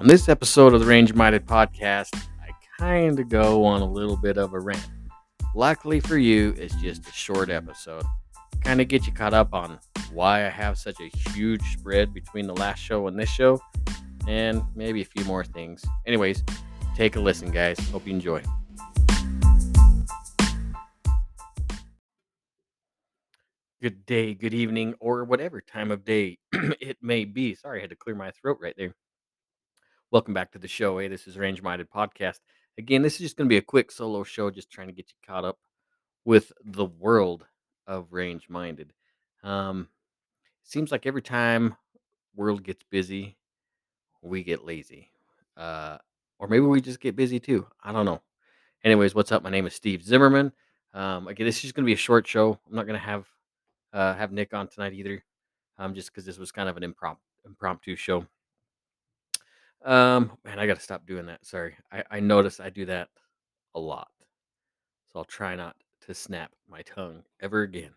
On this episode of the Range Minded Podcast, I kind of go on a little bit of a rant. Luckily for you, it's just a short episode. Kind of get you caught up on why I have such a huge spread between the last show and this show, and maybe a few more things. Anyways, take a listen, guys. Hope you enjoy. Good day, good evening, or whatever time of day it may be. Sorry, I had to clear my throat right there. Welcome back to the show. Hey, this is Range Minded Podcast. Again, this is just going to be a quick solo show, just trying to get you caught up with the world of Range Minded. Um, seems like every time world gets busy, we get lazy, uh, or maybe we just get busy too. I don't know. Anyways, what's up? My name is Steve Zimmerman. Um, again, this is just going to be a short show. I'm not going to have uh, have Nick on tonight either, um, just because this was kind of an impromptu impromptu show. Um, man, I got to stop doing that. Sorry, I I notice I do that a lot, so I'll try not to snap my tongue ever again.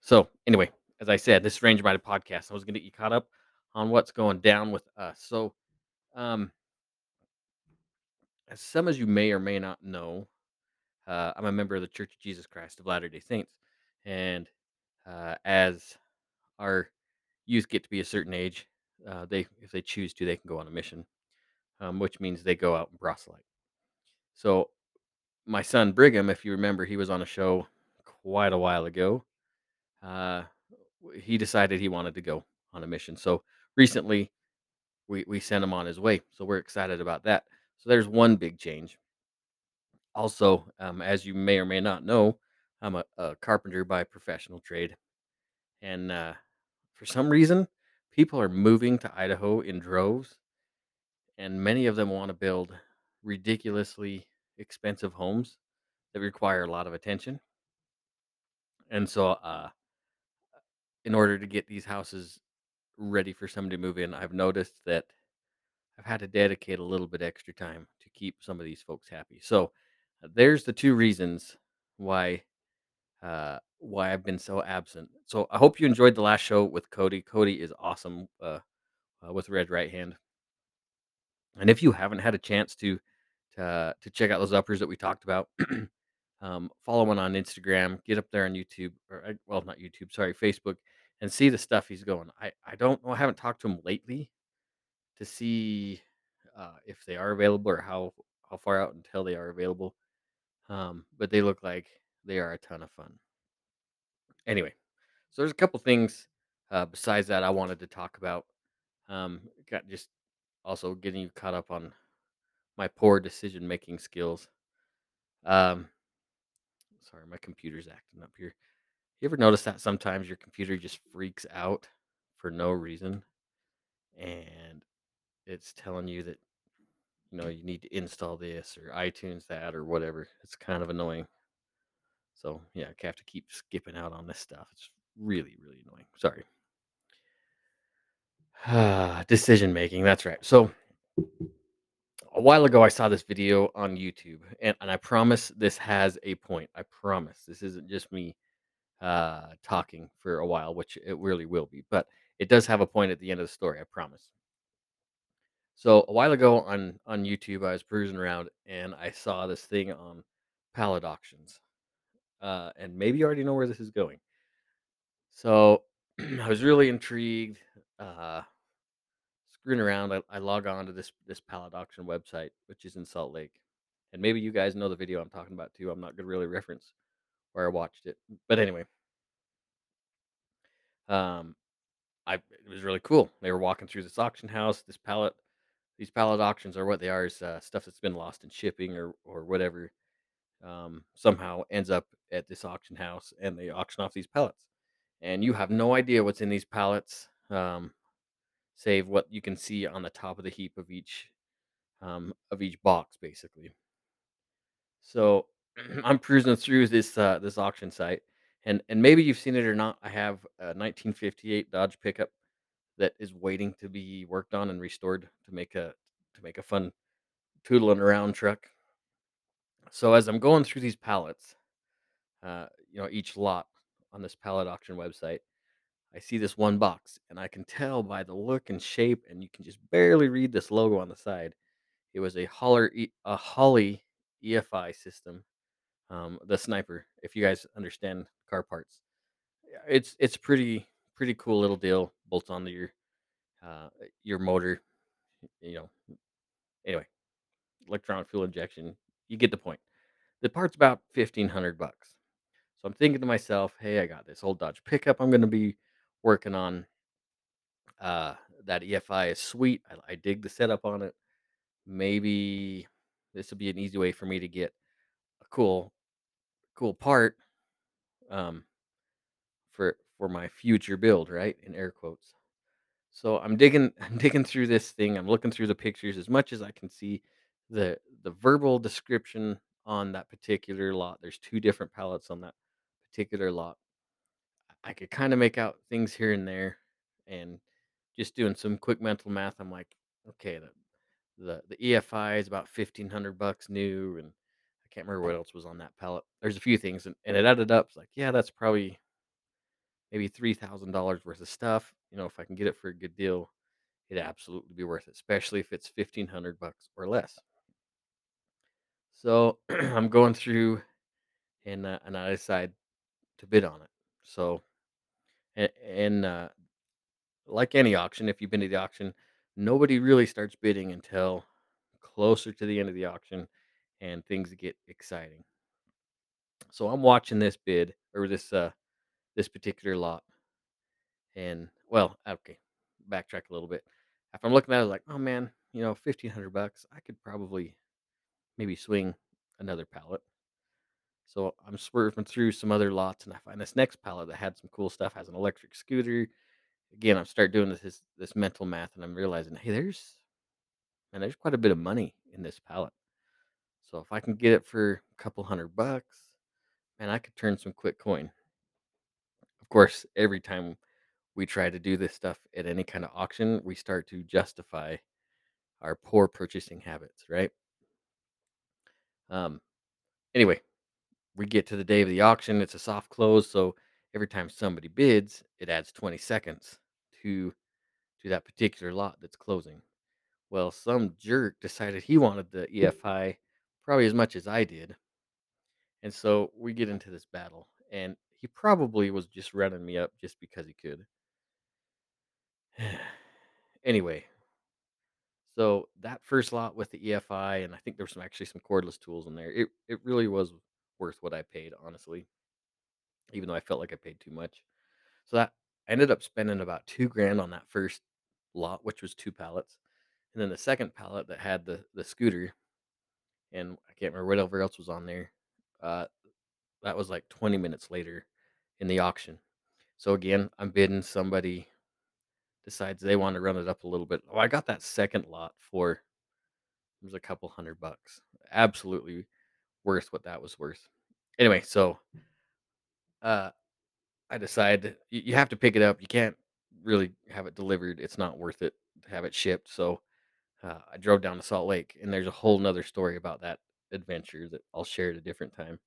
So anyway, as I said, this is Range Minded Podcast. I was to get you caught up on what's going down with us. So, um, as some as you may or may not know, uh, I'm a member of the Church of Jesus Christ of Latter Day Saints, and uh, as our youth get to be a certain age, uh, they if they choose to, they can go on a mission, um, which means they go out and proselyte. So my son Brigham, if you remember, he was on a show quite a while ago. Uh, he decided he wanted to go on a mission. So recently, we we sent him on his way. So we're excited about that. So there's one big change. Also, um, as you may or may not know, I'm a, a carpenter by professional trade, and uh, for some reason, people are moving to Idaho in droves, and many of them want to build ridiculously expensive homes that require a lot of attention. And so, uh, in order to get these houses ready for somebody to move in, I've noticed that I've had to dedicate a little bit extra time to keep some of these folks happy. So, uh, there's the two reasons why uh, why I've been so absent. So, I hope you enjoyed the last show with Cody. Cody is awesome uh, uh, with Red Right Hand. And if you haven't had a chance to to to check out those uppers that we talked about, um, follow one on Instagram, get up there on YouTube, or uh, well, not YouTube, sorry, Facebook, and see the stuff he's going. I I don't know. I haven't talked to him lately to see uh, if they are available or how how far out until they are available. Um, but they look like they are a ton of fun. Anyway, so there's a couple things uh, besides that I wanted to talk about. Um, got just also getting you caught up on my poor decision making skills. Um, sorry, my computer's acting up here. You ever notice that sometimes your computer just freaks out for no reason and it's telling you that you know you need to install this or iTunes that or whatever. It's kind of annoying. So yeah, I have to keep skipping out on this stuff. It's really, really annoying. Sorry. Decision making, that's right. So a while ago I saw this video on YouTube and, and I promise this has a point. I promise. This isn't just me uh talking for a while, which it really will be, but it does have a point at the end of the story, I promise. So a while ago on on YouTube, I was cruising around and I saw this thing on pallet auctions. Uh, and maybe you already know where this is going. So I was really intrigued. Uh, screwing around, I, I log on to this this pallet auction website, which is in Salt Lake. And maybe you guys know the video I'm talking about too. I'm not gonna really reference where I watched it, but anyway, um, I it was really cool. They were walking through this auction house. This pallet, these pallet auctions are what they are is uh, stuff that's been lost in shipping or or whatever. Um, somehow ends up at this auction house, and they auction off these pallets. And you have no idea what's in these pallets, um, save what you can see on the top of the heap of each um, of each box, basically. So I'm cruising through this uh, this auction site, and and maybe you've seen it or not. I have a 1958 Dodge pickup that is waiting to be worked on and restored to make a to make a fun tootling around truck. So as I'm going through these pallets, uh, you know, each lot on this pallet auction website, I see this one box, and I can tell by the look and shape, and you can just barely read this logo on the side. It was a Holler a Holley EFI system, um, the Sniper, if you guys understand car parts. It's it's pretty pretty cool little deal, bolts onto your, uh, your motor, you know, anyway, electronic fuel injection, you get the point. The part's about 1,500 bucks. So I'm thinking to myself, "Hey, I got this old Dodge pickup I'm gonna be working on, uh, that EFI is sweet, I I dig the setup on it. Maybe this will be an easy way for me to get a cool cool part, um, for for my future build, right? In air quotes. So I'm digging I'm digging through this thing. I'm looking through the pictures as much as I can see the the verbal description on that particular lot. There's two different pallets on that particular lot. I could kind of make out things here and there and just doing some quick mental math. I'm like, okay, the the, the EFI is about 1500 bucks new and I can't remember what else was on that pallet. There's a few things and, and it added up. It's like, yeah, that's probably maybe $3,000 worth of stuff. You know, if I can get it for a good deal, it'd absolutely be worth it, especially if it's 1500 bucks or less. So I'm going through and uh, and I decide to bid on it. So and, and uh, like any auction, if you've been to the auction, nobody really starts bidding until closer to the end of the auction and things get exciting. So I'm watching this bid or this uh this particular lot and well, okay, backtrack a little bit. If I'm looking at it like, oh man, you know, fifteen hundred bucks, I could probably maybe swing another pallet. So I'm swerving through some other lots and I find this next pallet that had some cool stuff, has an electric scooter. Again, I start doing this this, mental math and I'm realizing, hey, there's and there's quite a bit of money in this pallet. So if I can get it for a couple hundred bucks, man, I could turn some quick coin. Of course, every time we try to do this stuff at any kind of auction, we start to justify our poor purchasing habits, right? Um, anyway, we get to the day of the auction. It's a soft close, so every time somebody bids, it adds 20 seconds to to that particular lot that's closing. Well, some jerk decided he wanted the EFI probably as much as I did, and so we get into this battle. And he probably was just running me up just because he could. anyway, so that first lot with the EFI, and I think there was some actually some cordless tools in there. It it really was worth what I paid, honestly, even though I felt like I paid too much. So that I ended up spending about two grand on that first lot, which was two pallets, and then the second pallet that had the the scooter, and I can't remember whatever else was on there. Uh, that was like 20 minutes later in the auction. So again, I'm bidding. Somebody decides they want to run it up a little bit. Oh, I got that second lot for it was a couple hundred bucks. Absolutely worth what that was worth. Anyway, so uh, I decide you, you have to pick it up. You can't really have it delivered. It's not worth it to have it shipped. So uh, I drove down to Salt Lake, and there's a whole nother story about that adventure that I'll share at a different time.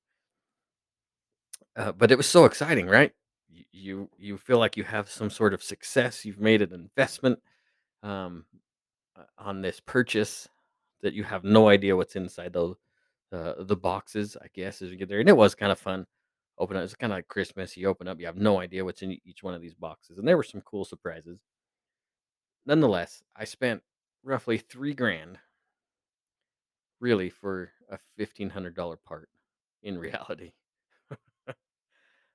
Uh, but it was so exciting, right? Y- You you feel like you have some sort of success. You've made an investment um, uh, on this purchase that you have no idea what's inside those uh, the boxes. I guess as you get there, and it was kind of fun. Open up, it's kind of like Christmas. You open up, you have no idea what's in each one of these boxes, and there were some cool surprises. Nonetheless, I spent roughly three grand really for a fifteen hundred dollar part. In reality,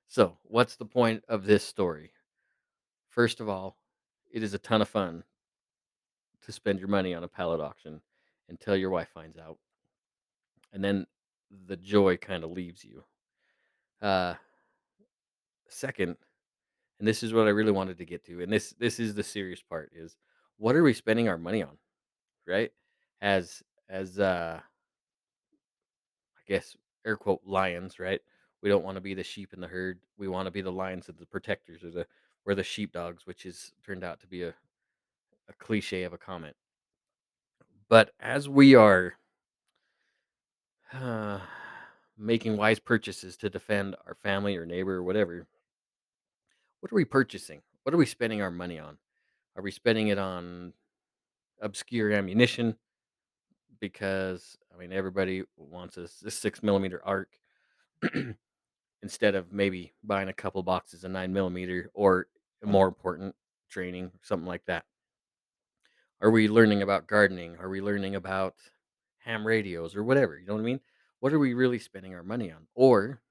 so what's the point of this story? First of all, it is a ton of fun to spend your money on a pallet auction until your wife finds out, and then the joy kind of leaves you. Uh, second, and this is what I really wanted to get to, and this this is the serious part: is what are we spending our money on, right? As as uh, I guess air quote lions, right? We don't want to be the sheep in the herd. We want to be the lions and the protectors, or the or the sheepdogs, which is turned out to be a, a cliche of a comment. But as we are Uh, making wise purchases to defend our family or neighbor or whatever, what are we purchasing? what are we spending our money on? Are we spending it on obscure ammunition because I mean everybody wants a, a six millimeter ARC instead of maybe buying a couple boxes of nine millimeter or more important training something like that. Are we learning about gardening? Are we learning about ham radios or whatever? You know what I mean? What are we really spending our money on? Or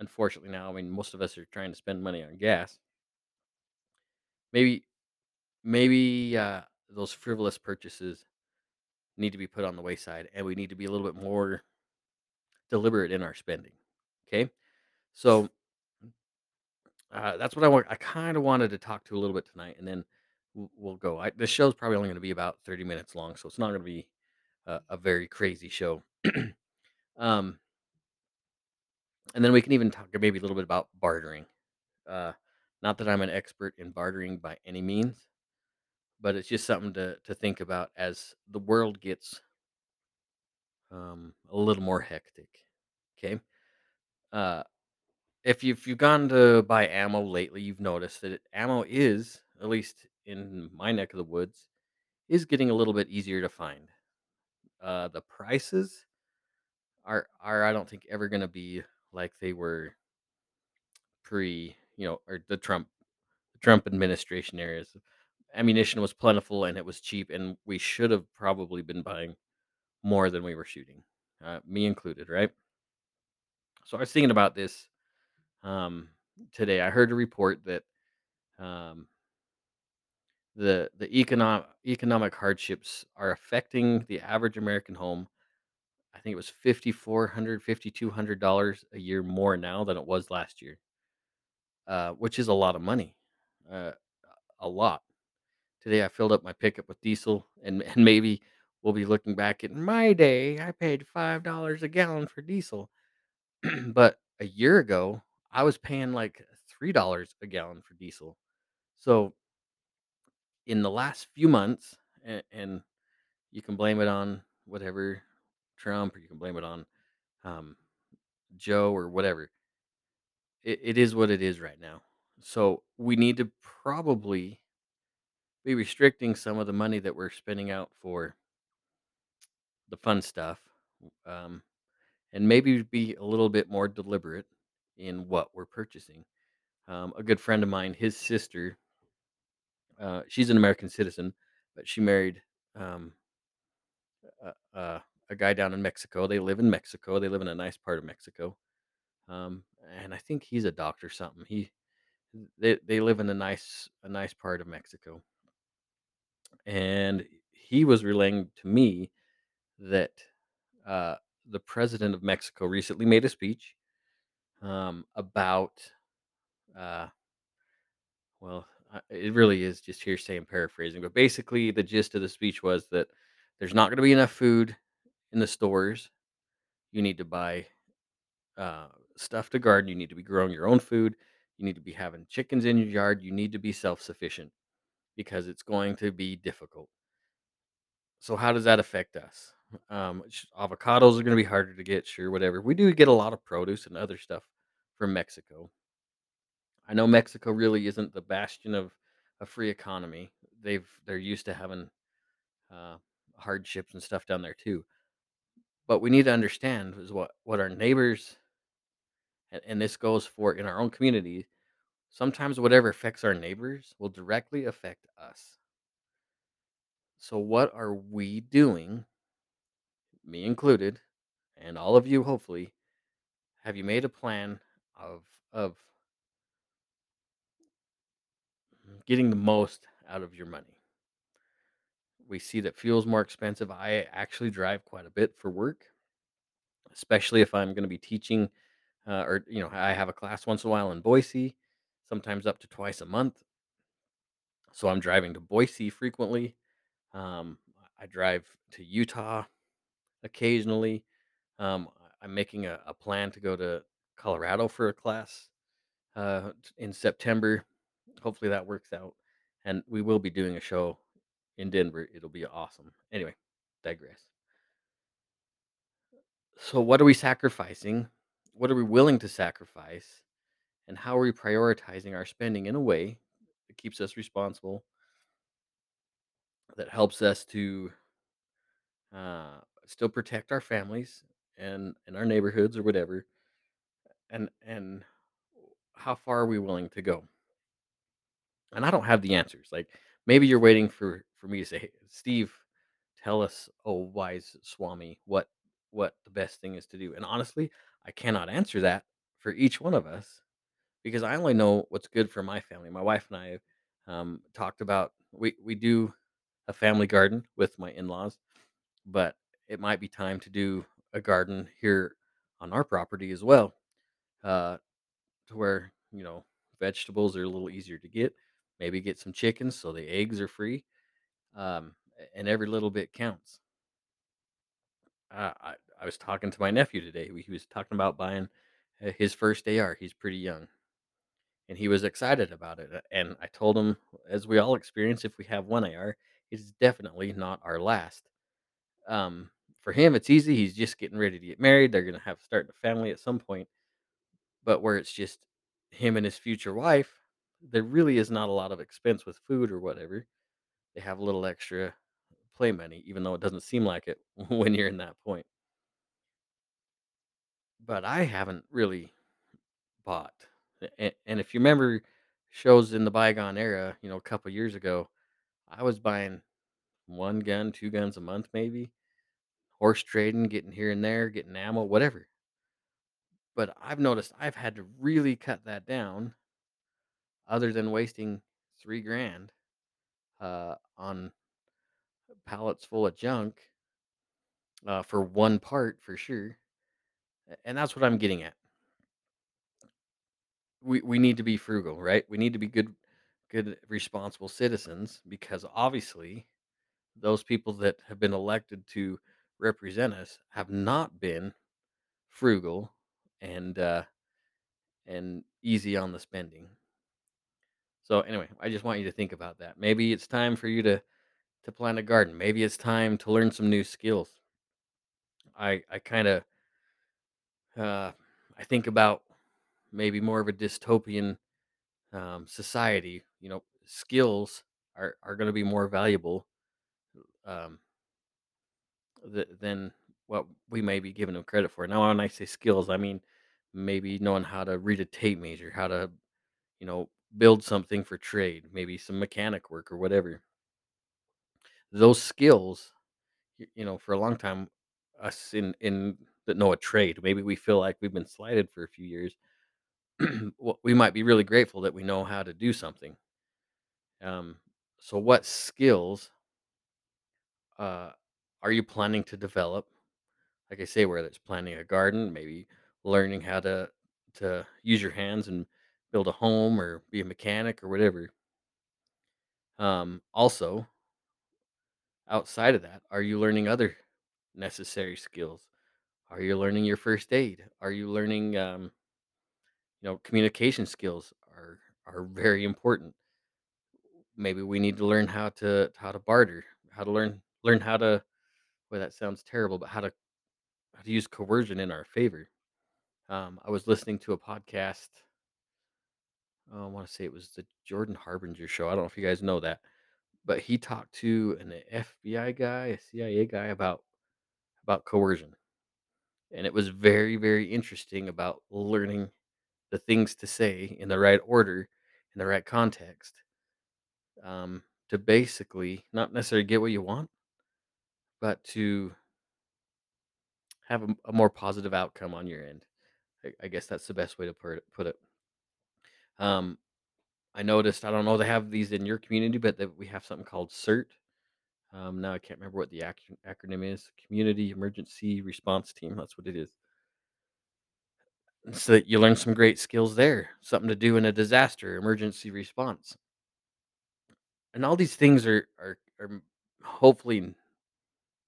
unfortunately now, I mean most of us are trying to spend money on gas. Maybe maybe uh, those frivolous purchases need to be put on the wayside and we need to be a little bit more deliberate in our spending. Okay. So uh, that's what I want. I kind of wanted to talk to a little bit tonight, and then we'll, go. I, this show's probably only going to be about thirty minutes long, so it's not going to be a, a very crazy show. um, and then we can even talk maybe a little bit about bartering. Uh, not that I'm an expert in bartering by any means, but it's just something to to think about as the world gets um, a little more hectic. Okay. Uh, if you've, if you've gone to buy ammo lately, you've noticed that it, ammo is, at least in my neck of the woods, is getting a little bit easier to find. Uh, the prices are are I don't think ever going to be like they were pre, you know, or the Trump the Trump administration areas. Ammunition was plentiful and it was cheap, and we should have probably been buying more than we were shooting, uh, me included, right? So I was thinking about this um, today. I heard a report that um, the the economic economic hardships are affecting the average American home. I think it was fifty four hundred, fifty two hundred dollars a year more now than it was last year, uh, which is a lot of money, uh, a lot. Today I filled up my pickup with diesel, and and maybe we'll be looking back at my day. I paid five dollars a gallon for diesel, but a year ago I was paying like three dollars a gallon for diesel. So in the last few months, and, and You can blame it on whatever Trump, or you can blame it on um, Joe or whatever. It, it is what it is right now. So we need to probably be restricting some of the money that we're spending out for the fun stuff, um, and maybe be a little bit more deliberate in what we're purchasing. Um, a good friend of mine, his sister, uh, she's an American citizen, but she married um, a, a, a guy down in Mexico. They live in Mexico. They live in a nice part of Mexico Um, and I think he's a doctor something. He they they live in a nice a nice part of Mexico. And he was relaying to me that uh, the president of Mexico recently made a speech um, about uh, well, it really is just hearsay and paraphrasing, but basically the gist of the speech was that there's not going to be enough food in the stores. You need to buy uh, stuff to garden. You need to be growing your own food. You need to be having chickens in your yard. You need to be self sufficient because it's going to be difficult. So, how does that affect us? Um, avocados are going to be harder to get, sure, whatever. We do get a lot of produce and other stuff from Mexico. I know Mexico really isn't the bastion of a free economy. They've they're used to having uh, hardships and stuff down there too. But we need to understand is what what our neighbors and, and this goes for in our own community Sometimes whatever affects our neighbors will directly affect us. So, what are we doing, me included, and all of you, hopefully? Have you made a plan of of getting the most out of your money? We see that fuel's more expensive. I actually drive quite a bit for work, especially if I'm going to be teaching, uh, or you know, I have a class once in a while in Boise, sometimes up to twice a month. So I'm driving to Boise frequently. Um, I drive to Utah occasionally. Um, I- am making a, a plan to go to Colorado for a class uh, in September. Hopefully that works out. And we will be doing a show in Denver. It'll be awesome. Anyway, digress. So, what are we sacrificing? What are we willing to sacrifice? And how are we prioritizing our spending in a way that keeps us responsible, that helps us to uh, still protect our families and and our neighborhoods or whatever. And and how far are we willing to go? And I don't have the answers. Like maybe you're waiting for for me to say, "Hey, Steve, tell us, oh wise Swami, what what the best thing is to do. And honestly, I cannot answer that for each one of us because I only know what's good for my family. My wife and I um, talked about we we do a family garden with my in-laws, but it might be time to do a garden here on our property as well, uh, to where you know vegetables are a little easier to get. Maybe get some chickens so the eggs are free, um, and every little bit counts. Uh, I I was talking to my nephew today. He was talking about buying uh, his first AR. He's pretty young, and he was excited about it. uh, And I told him, as we all experience, if we have one AR, it's definitely not our last. Um, for him, it's easy. He's just getting ready to get married. They're gonna have to start a family at some point. But where it's just him and his future wife, there really is not a lot of expense with food or whatever. They have a little extra play money, even though it doesn't seem like it when you're in that point. But I haven't really bought. A- And if you remember shows in the bygone era, you know, a couple years ago, I was buying one gun, two guns a month, maybe horse trading, getting here and there, getting ammo, whatever. But I've noticed I've had to really cut that down, other than wasting three grand uh, on pallets full of junk uh, for one part for sure. And that's what I'm getting at. We we need to be frugal, right? We need to be good, good, responsible citizens because obviously those people that have been elected to represent us have not been frugal and uh, and easy on the spending. So anyway, I just want you to think about that. Maybe it's time for you to to plant a garden. Maybe it's time to learn some new skills. I I kind of uh, I think about maybe more of a dystopian um, society. You know, skills are are going to be more valuable um, th- than what we may be giving them credit for. Now, when I say skills, I mean maybe knowing how to read a tape measure, how to, you know, build something for trade, maybe some mechanic work or whatever. Those skills, you know, for a long time, us in in that know a trade, maybe we feel like we've been slighted for a few years. we might be really grateful that we know how to do something. Um, so, what skills uh, are you planning to develop like I say, whether it's planting a garden, maybe learning how to to use your hands and build a home or be a mechanic or whatever. Um, also, outside of that, are you learning other necessary skills? Are you learning your first aid? Are you learning, um, you know, communication skills are are very important. Maybe we need to learn how to how to barter, how to learn learn how to. Well, that sounds terrible, but how to how to use coercion in our favor. Um, I was listening to a podcast I want to say it was the Jordan Harbinger show. I don't know if you guys know that, but he talked to an FBI guy, a CIA guy about about coercion, and it was very, very interesting about learning the things to say in the right order, in the right context, um, to basically not necessarily get what you want, but to have a, a more positive outcome on your end. I, I guess that's the best way to put it. Put it. Um, I noticed. I don't know they have these in your community, but that we have something called CERT Um, now I can't remember what the ac- acronym is. Community Emergency Response Team. That's what it is. So that you learn some great skills there. Something to do in a disaster, emergency response, and all these things are are are hopefully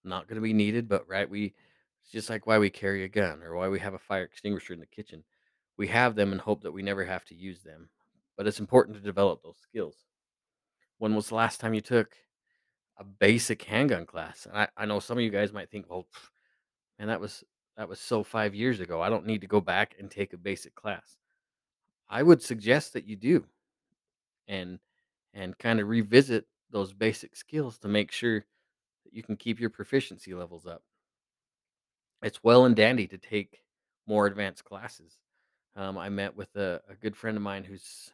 not going to be needed. But right, we it's just like why we carry a gun or why we have a fire extinguisher in the kitchen. We have them and hope that we never have to use them. But it's important to develop those skills. When was the last time you took a basic handgun class? And I, I know some of you guys might think, well, And that was that was so 5 years ago. I don't need to go back and take a basic class. I would suggest that you do. And and kind of revisit those basic skills to make sure that you can keep your proficiency levels up. It's well and dandy to take more advanced classes. Um, I met with a, a good friend of mine who's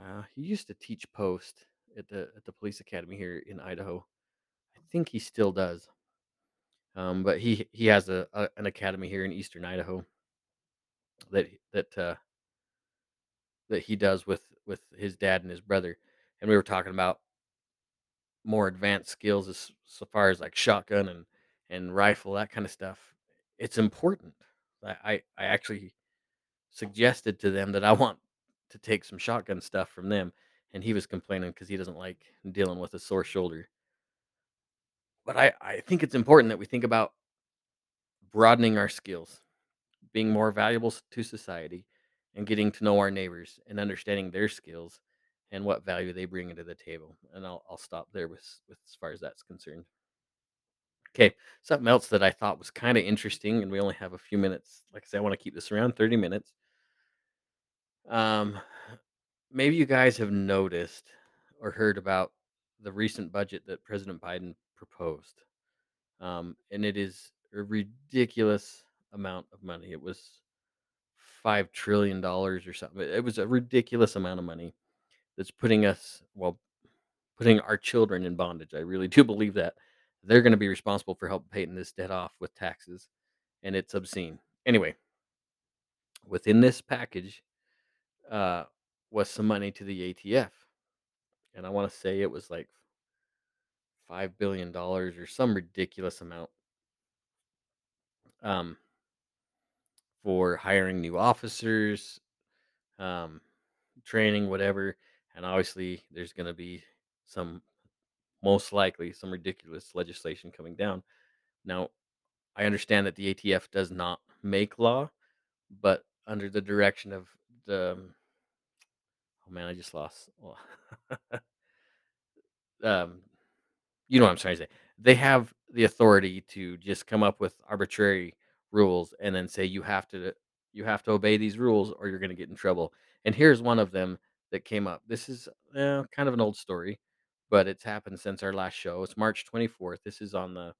uh, he used to teach post at the at the police academy here in Idaho. I think he still does. Um, but he he has a, a an academy here in Eastern Idaho that that uh, that he does with with his dad and his brother. And we were talking about more advanced skills as so far as like shotgun and and rifle that kind of stuff. It's important. I I, I actually suggested to them that I want to take some shotgun stuff from them, and he was complaining because he doesn't like dealing with a sore shoulder. But I I think it's important that we think about broadening our skills being more valuable to society and getting to know our neighbors and understanding their skills and what value they bring into the table. And I'll, I'll stop there with, with as far as that's concerned. Okay, something else that I thought was kind of interesting, and we only have a few minutes. Like I said, I want to keep this around 30 minutes. Um, maybe you guys have noticed or heard about the recent budget that President Biden proposed. Um, and it is a ridiculous amount of money. It was five trillion dollars or something. It was a ridiculous amount of money that's putting us, well, putting our children in bondage. I really do believe that they're going to be responsible for helping paying this debt off with taxes, and it's obscene. Anyway, within this package uh, was some money to the ATF, and I want to say it was like five billion dollars or some ridiculous amount um, for hiring new officers, um, training, whatever. And obviously, there's going to be some most likely some ridiculous legislation coming down. Now, I understand that the ATF does not make law, but under the direction of the um, oh man, I just lost. um, you know what I'm trying to say. They have the authority to just come up with arbitrary rules and then say you have to you have to obey these rules or you're going to get in trouble. And here's one of them that came up. This is uh, kind of an old story, but it's happened since our last show. It's March 24th. This is on the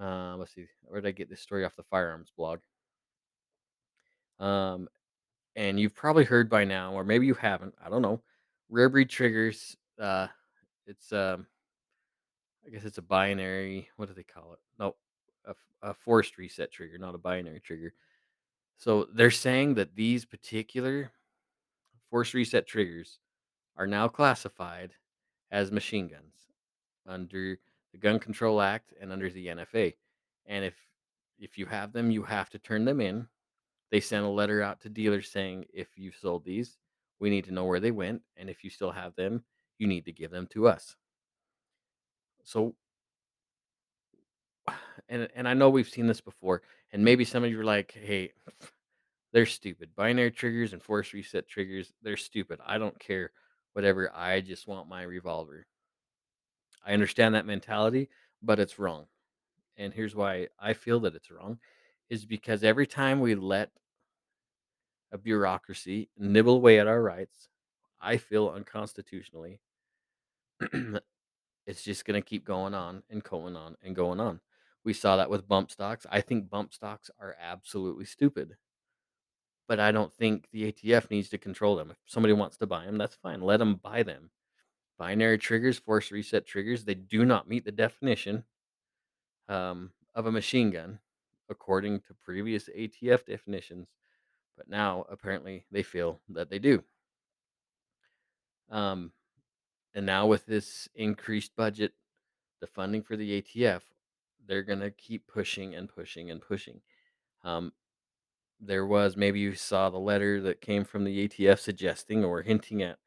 Uh, let's see, where did I get this story off the firearms blog? Um, and you've probably heard by now, or maybe you haven't. I don't know. Rare breed triggers. Uh, it's um, I guess it's a binary. What do they call it? No, a forced reset trigger, not a binary trigger. So they're saying that these particular forced reset triggers are now classified as machine guns under the Gun Control Act and under the NFA. And if if you have them, you have to turn them in They sent a letter out to dealers saying, if you've sold these, we need to know where they went. And if you still have them, you need to give them to us. So, and, and I know we've seen this before. And maybe some of you are like, hey, they're stupid. Binary triggers and force reset triggers, they're stupid. I don't care. Whatever. I just want my revolver. I understand that mentality, but it's wrong. And here's why I feel that it's wrong is because every time we let a bureaucracy nibble away at our rights, I feel unconstitutionally, it's just going to keep going on and going on and going on. We saw that with bump stocks. I think bump stocks are absolutely stupid, but I don't think the ATF needs to control them. If somebody wants to buy them, that's fine. Let them buy them. Binary triggers, force reset triggers, they do not meet the definition um, of a machine gun according to previous ATF definitions, but now apparently they feel that they do. Um, and now with this increased budget, the funding for the ATF, they're gonna keep pushing and pushing and pushing. Um, there was maybe you saw the letter that came from the ATF suggesting or hinting at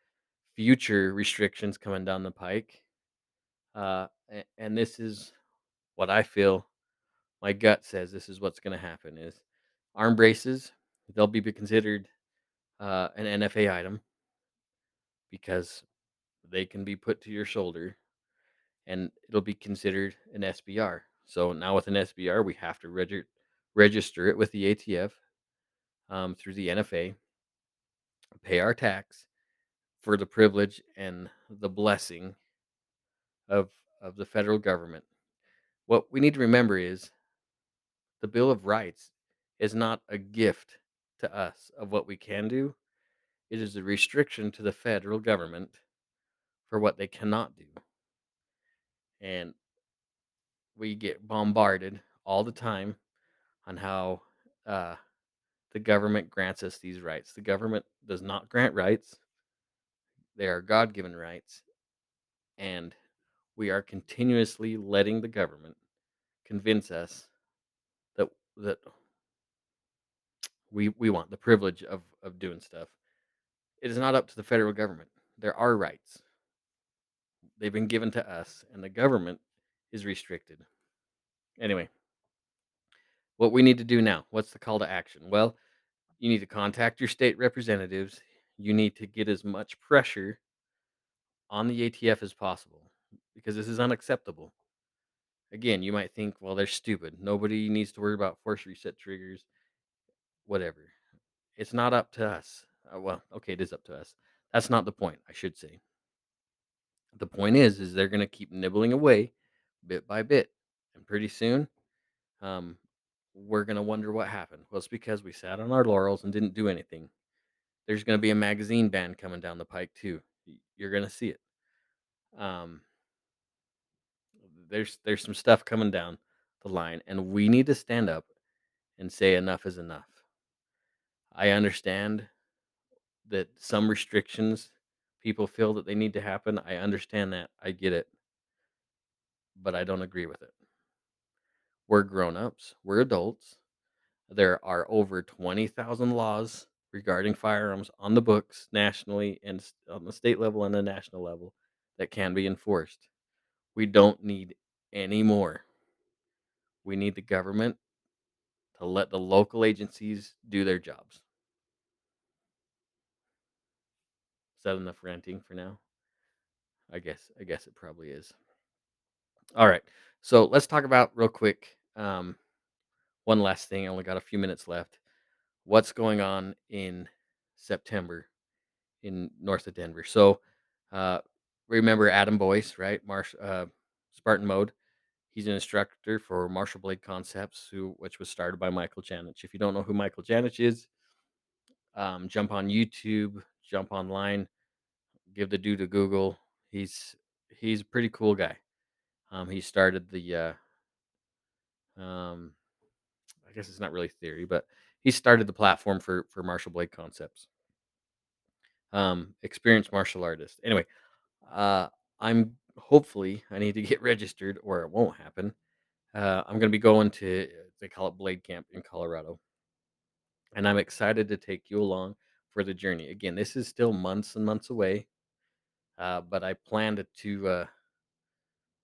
future restrictions coming down the pike. Uh, and this is what I feel. My gut says this is what's going to happen: is arm braces. They'll be considered uh, an NFA item because they can be put to your shoulder and it'll be considered an SBR. So now with an SBR, we have to regi- register it with the ATF um, through the NFA, pay our tax, for the privilege and the blessing of of the federal government. What we need to remember is the Bill of Rights is not a gift to us of what we can do. It is a restriction to the federal government for what they cannot do. And we get bombarded all the time on how uh, the government grants us these rights. The government does not grant rights, they are God given rights. And we are continuously letting the government convince us that we we want the privilege of of doing stuff. It is not up to the federal government. There are rights. They've been given to us and the government is restricted. Anyway, what we need to do now, what's the call to action? Well, you need to contact your state representatives. You need to get as much pressure on the ATF as possible because this is unacceptable. Again, you might think, well, they're stupid. Nobody needs to worry about force reset triggers, whatever. It's not up to us. Uh, well, okay, it is up to us. That's not the point, I should say. The point is, is they're going to keep nibbling away, bit by bit, and pretty soon, um, we're going to wonder what happened. Well, it's because we sat on our laurels and didn't do anything. There's going to be a magazine ban coming down the pike too. You're going to see it. Um, there's there's some stuff coming down the line, and we need to stand up and say enough is enough. I understand that some restrictions people feel that they need to happen. I understand that. I get it. But I don't agree with it. We're grown-ups. We're adults. There are over 20,000 laws regarding firearms on the books nationally and on the state level and the national level that can be enforced. We don't need any more. We need the government to let the local agencies do their jobs. Is that enough ranting for now? I guess I guess it probably is. All right. So let's talk about real quick. Um, one last thing. I only got a few minutes left. What's going on in September in north of Denver? So uh, remember Adam Boyce, right? Marsh uh, Spartan Mode. He's an instructor for Martial Blade Concepts, who which was started by Michael Janich. If you don't know who Michael Janich is, um, jump on YouTube, jump online, give the dude a Google. He's he's a pretty cool guy. Um, he started the uh, um, I guess it's not really theory, but he started the platform for for martial blade concepts. Um, experienced martial artist. Anyway, uh, I'm hopefully I need to get registered or it won't happen. Uh, I'm going to be going to they call it Blade Camp in Colorado, and I'm excited to take you along for the journey. Again, this is still months and months away, uh, but I plan to uh,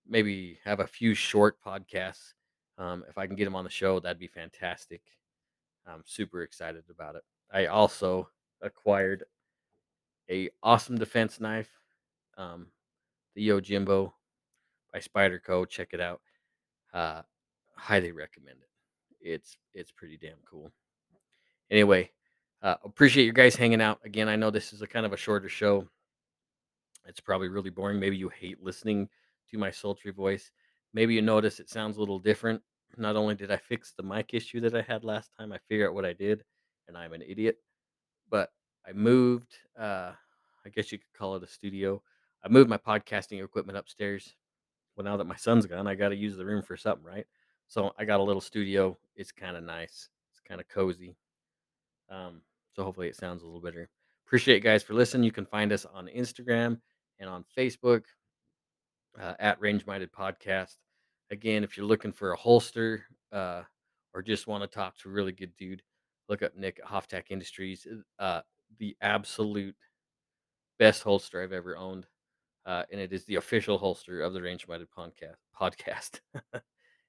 maybe have a few short podcasts. Um, if I can get them on the show, that'd be fantastic. I'm super excited about it. I also acquired a awesome defense knife, um, the Yojimbo by Spyderco. Check it out. Uh, highly recommend it. It's it's pretty damn cool. Anyway, uh, appreciate you guys hanging out again. I know this is a kind of a shorter show. It's probably really boring. Maybe you hate listening to my sultry voice. Maybe you notice it sounds a little different. Not only did I fix the mic issue that I had last time, I figure out what I did, and I'm an idiot. But I moved. Uh, I guess you could call it a studio. I moved my podcasting equipment upstairs. Well, now that my son's gone, I got to use the room for something, right? So I got a little studio. It's kind of nice. It's kind of cozy. Um, so hopefully it sounds a little better. Appreciate guys for listening. You can find us on Instagram and on Facebook uh, at Range Minded Podcast. Again, if you're looking for a holster uh, or just want to talk to a really good dude, look up Nick at Hoftac Industries. Uh, the absolute best holster I've ever owned. Uh, and it is the official holster of the Range Minded Podcast. Podcast.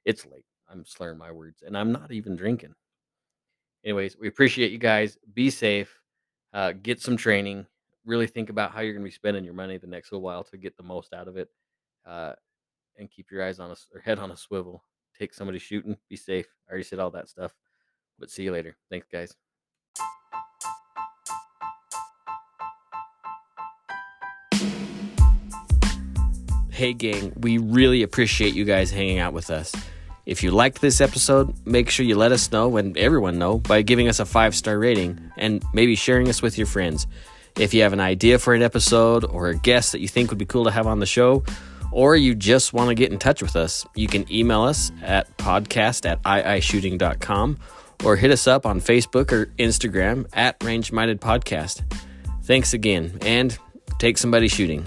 it's late. I'm slurring my words, and I'm not even drinking. Anyways, we appreciate you guys. Be safe. Uh, get some training. Really think about how you're going to be spending your money the next little while to get the most out of it. Uh, and keep your eyes on us or head on a swivel. Take somebody shooting. Be safe. I already said all that stuff. But see you later. Thanks, guys. Hey, gang, we really appreciate you guys hanging out with us. If you liked this episode, make sure you let us know and everyone know by giving us a five star rating and maybe sharing us with your friends. If you have an idea for an episode or a guest that you think would be cool to have on the show, or you just want to get in touch with us, you can email us at podcast at iishooting.com or hit us up on Facebook or Instagram at Range Minded Podcast. Thanks again, and take somebody shooting.